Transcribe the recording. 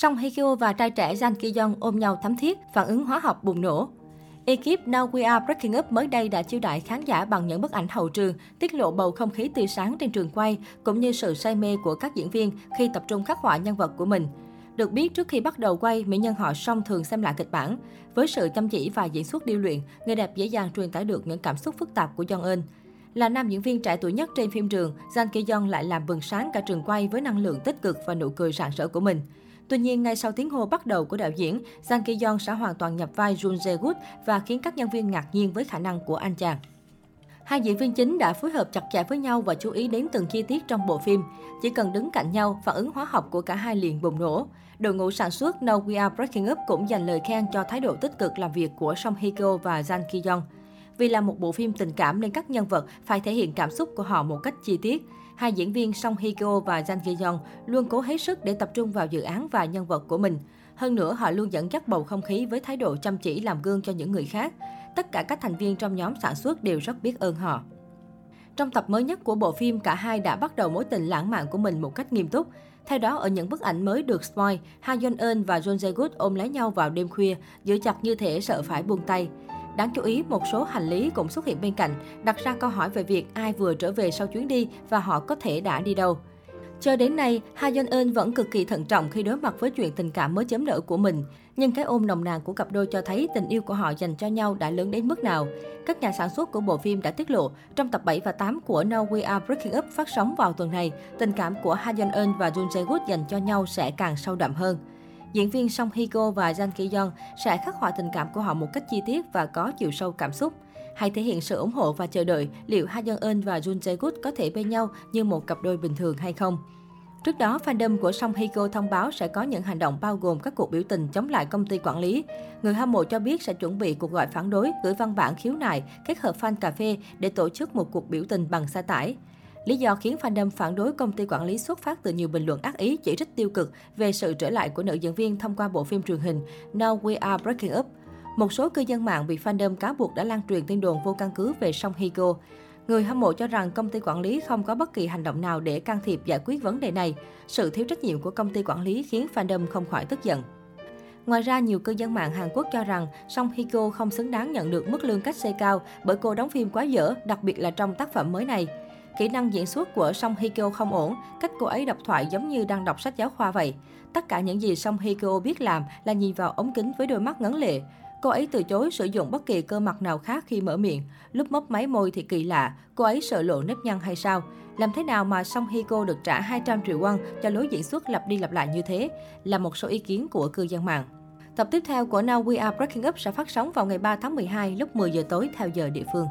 Song Hye Kyo và trai trẻ Jang Ki ôm nhau thắm thiết, phản ứng hóa học bùng nổ. Ekip Now We Are Breaking Up mới đây đã chiêu đãi khán giả bằng những bức ảnh hậu trường, tiết lộ bầu không khí tươi sáng trên trường quay, cũng như sự say mê của các diễn viên khi tập trung khắc họa nhân vật của mình. Được biết, trước khi bắt đầu quay, mỹ nhân họ Song thường xem lại kịch bản. Với sự chăm chỉ và diễn xuất điêu luyện, người đẹp dễ dàng truyền tải được những cảm xúc phức tạp của Jong Eun. Là nam diễn viên trẻ tuổi nhất trên phim trường, Jang Ki Young lại làm bừng sáng cả trường quay với năng lượng tích cực và nụ cười rạng rỡ của mình. Tuy nhiên, ngay sau tiếng hô bắt đầu của đạo diễn, Jang Ki Yeon sẽ hoàn toàn nhập vai Jun Jae-gut và khiến các nhân viên ngạc nhiên với khả năng của anh chàng. Hai diễn viên chính đã phối hợp chặt chẽ với nhau và chú ý đến từng chi tiết trong bộ phim. Chỉ cần đứng cạnh nhau, phản ứng hóa học của cả hai liền bùng nổ. Đội ngũ sản xuất No We Are Breaking Up cũng dành lời khen cho thái độ tích cực làm việc của Song Hye Kyo và Jang Ki Young. Vì là một bộ phim tình cảm nên các nhân vật phải thể hiện cảm xúc của họ một cách chi tiết. Hai diễn viên Song Hye Kyo và Jang Ji Yeon luôn cố hết sức để tập trung vào dự án và nhân vật của mình. Hơn nữa, họ luôn dẫn dắt bầu không khí với thái độ chăm chỉ làm gương cho những người khác. Tất cả các thành viên trong nhóm sản xuất đều rất biết ơn họ. Trong tập mới nhất của bộ phim, cả hai đã bắt đầu mối tình lãng mạn của mình một cách nghiêm túc. Theo đó, ở những bức ảnh mới được spoil, Ha Yeon Eun và John Jae Good ôm lấy nhau vào đêm khuya, giữ chặt như thể sợ phải buông tay. Đáng chú ý, một số hành lý cũng xuất hiện bên cạnh, đặt ra câu hỏi về việc ai vừa trở về sau chuyến đi và họ có thể đã đi đâu. Cho đến nay, Ha Yeon Eun vẫn cực kỳ thận trọng khi đối mặt với chuyện tình cảm mới chấm nở của mình. Nhưng cái ôm nồng nàn của cặp đôi cho thấy tình yêu của họ dành cho nhau đã lớn đến mức nào. Các nhà sản xuất của bộ phim đã tiết lộ, trong tập 7 và 8 của No We Are Breaking Up phát sóng vào tuần này, tình cảm của Ha Yeon Eun và Jun Jae Wook dành cho nhau sẽ càng sâu đậm hơn. Diễn viên Song Hye Kyo và Jang Ki Yeon sẽ khắc họa tình cảm của họ một cách chi tiết và có chiều sâu cảm xúc. Hãy thể hiện sự ủng hộ và chờ đợi liệu Ha Jung Eun và Jun Jae Gut có thể bên nhau như một cặp đôi bình thường hay không. Trước đó, fandom của Song Hye Kyo thông báo sẽ có những hành động bao gồm các cuộc biểu tình chống lại công ty quản lý. Người hâm mộ cho biết sẽ chuẩn bị cuộc gọi phản đối, gửi văn bản khiếu nại, kết hợp fan cà phê để tổ chức một cuộc biểu tình bằng xe tải. Lý do khiến fandom phản đối công ty quản lý xuất phát từ nhiều bình luận ác ý chỉ trích tiêu cực về sự trở lại của nữ diễn viên thông qua bộ phim truyền hình Now We Are Breaking Up. Một số cư dân mạng bị fandom cáo buộc đã lan truyền tin đồn vô căn cứ về Song Hye Người hâm mộ cho rằng công ty quản lý không có bất kỳ hành động nào để can thiệp giải quyết vấn đề này. Sự thiếu trách nhiệm của công ty quản lý khiến fandom không khỏi tức giận. Ngoài ra, nhiều cư dân mạng Hàn Quốc cho rằng Song Hye Kyo không xứng đáng nhận được mức lương cách xê cao bởi cô đóng phim quá dở, đặc biệt là trong tác phẩm mới này. Kỹ năng diễn xuất của Song Hye Kyo không ổn, cách cô ấy đọc thoại giống như đang đọc sách giáo khoa vậy. Tất cả những gì Song Hye Kyo biết làm là nhìn vào ống kính với đôi mắt ngấn lệ. Cô ấy từ chối sử dụng bất kỳ cơ mặt nào khác khi mở miệng. Lúc mấp máy môi thì kỳ lạ, cô ấy sợ lộ nếp nhăn hay sao? Làm thế nào mà Song Hye Kyo được trả 200 triệu won cho lối diễn xuất lặp đi lặp lại như thế? Là một số ý kiến của cư dân mạng. Tập tiếp theo của Now We Are Breaking Up sẽ phát sóng vào ngày 3 tháng 12 lúc 10 giờ tối theo giờ địa phương.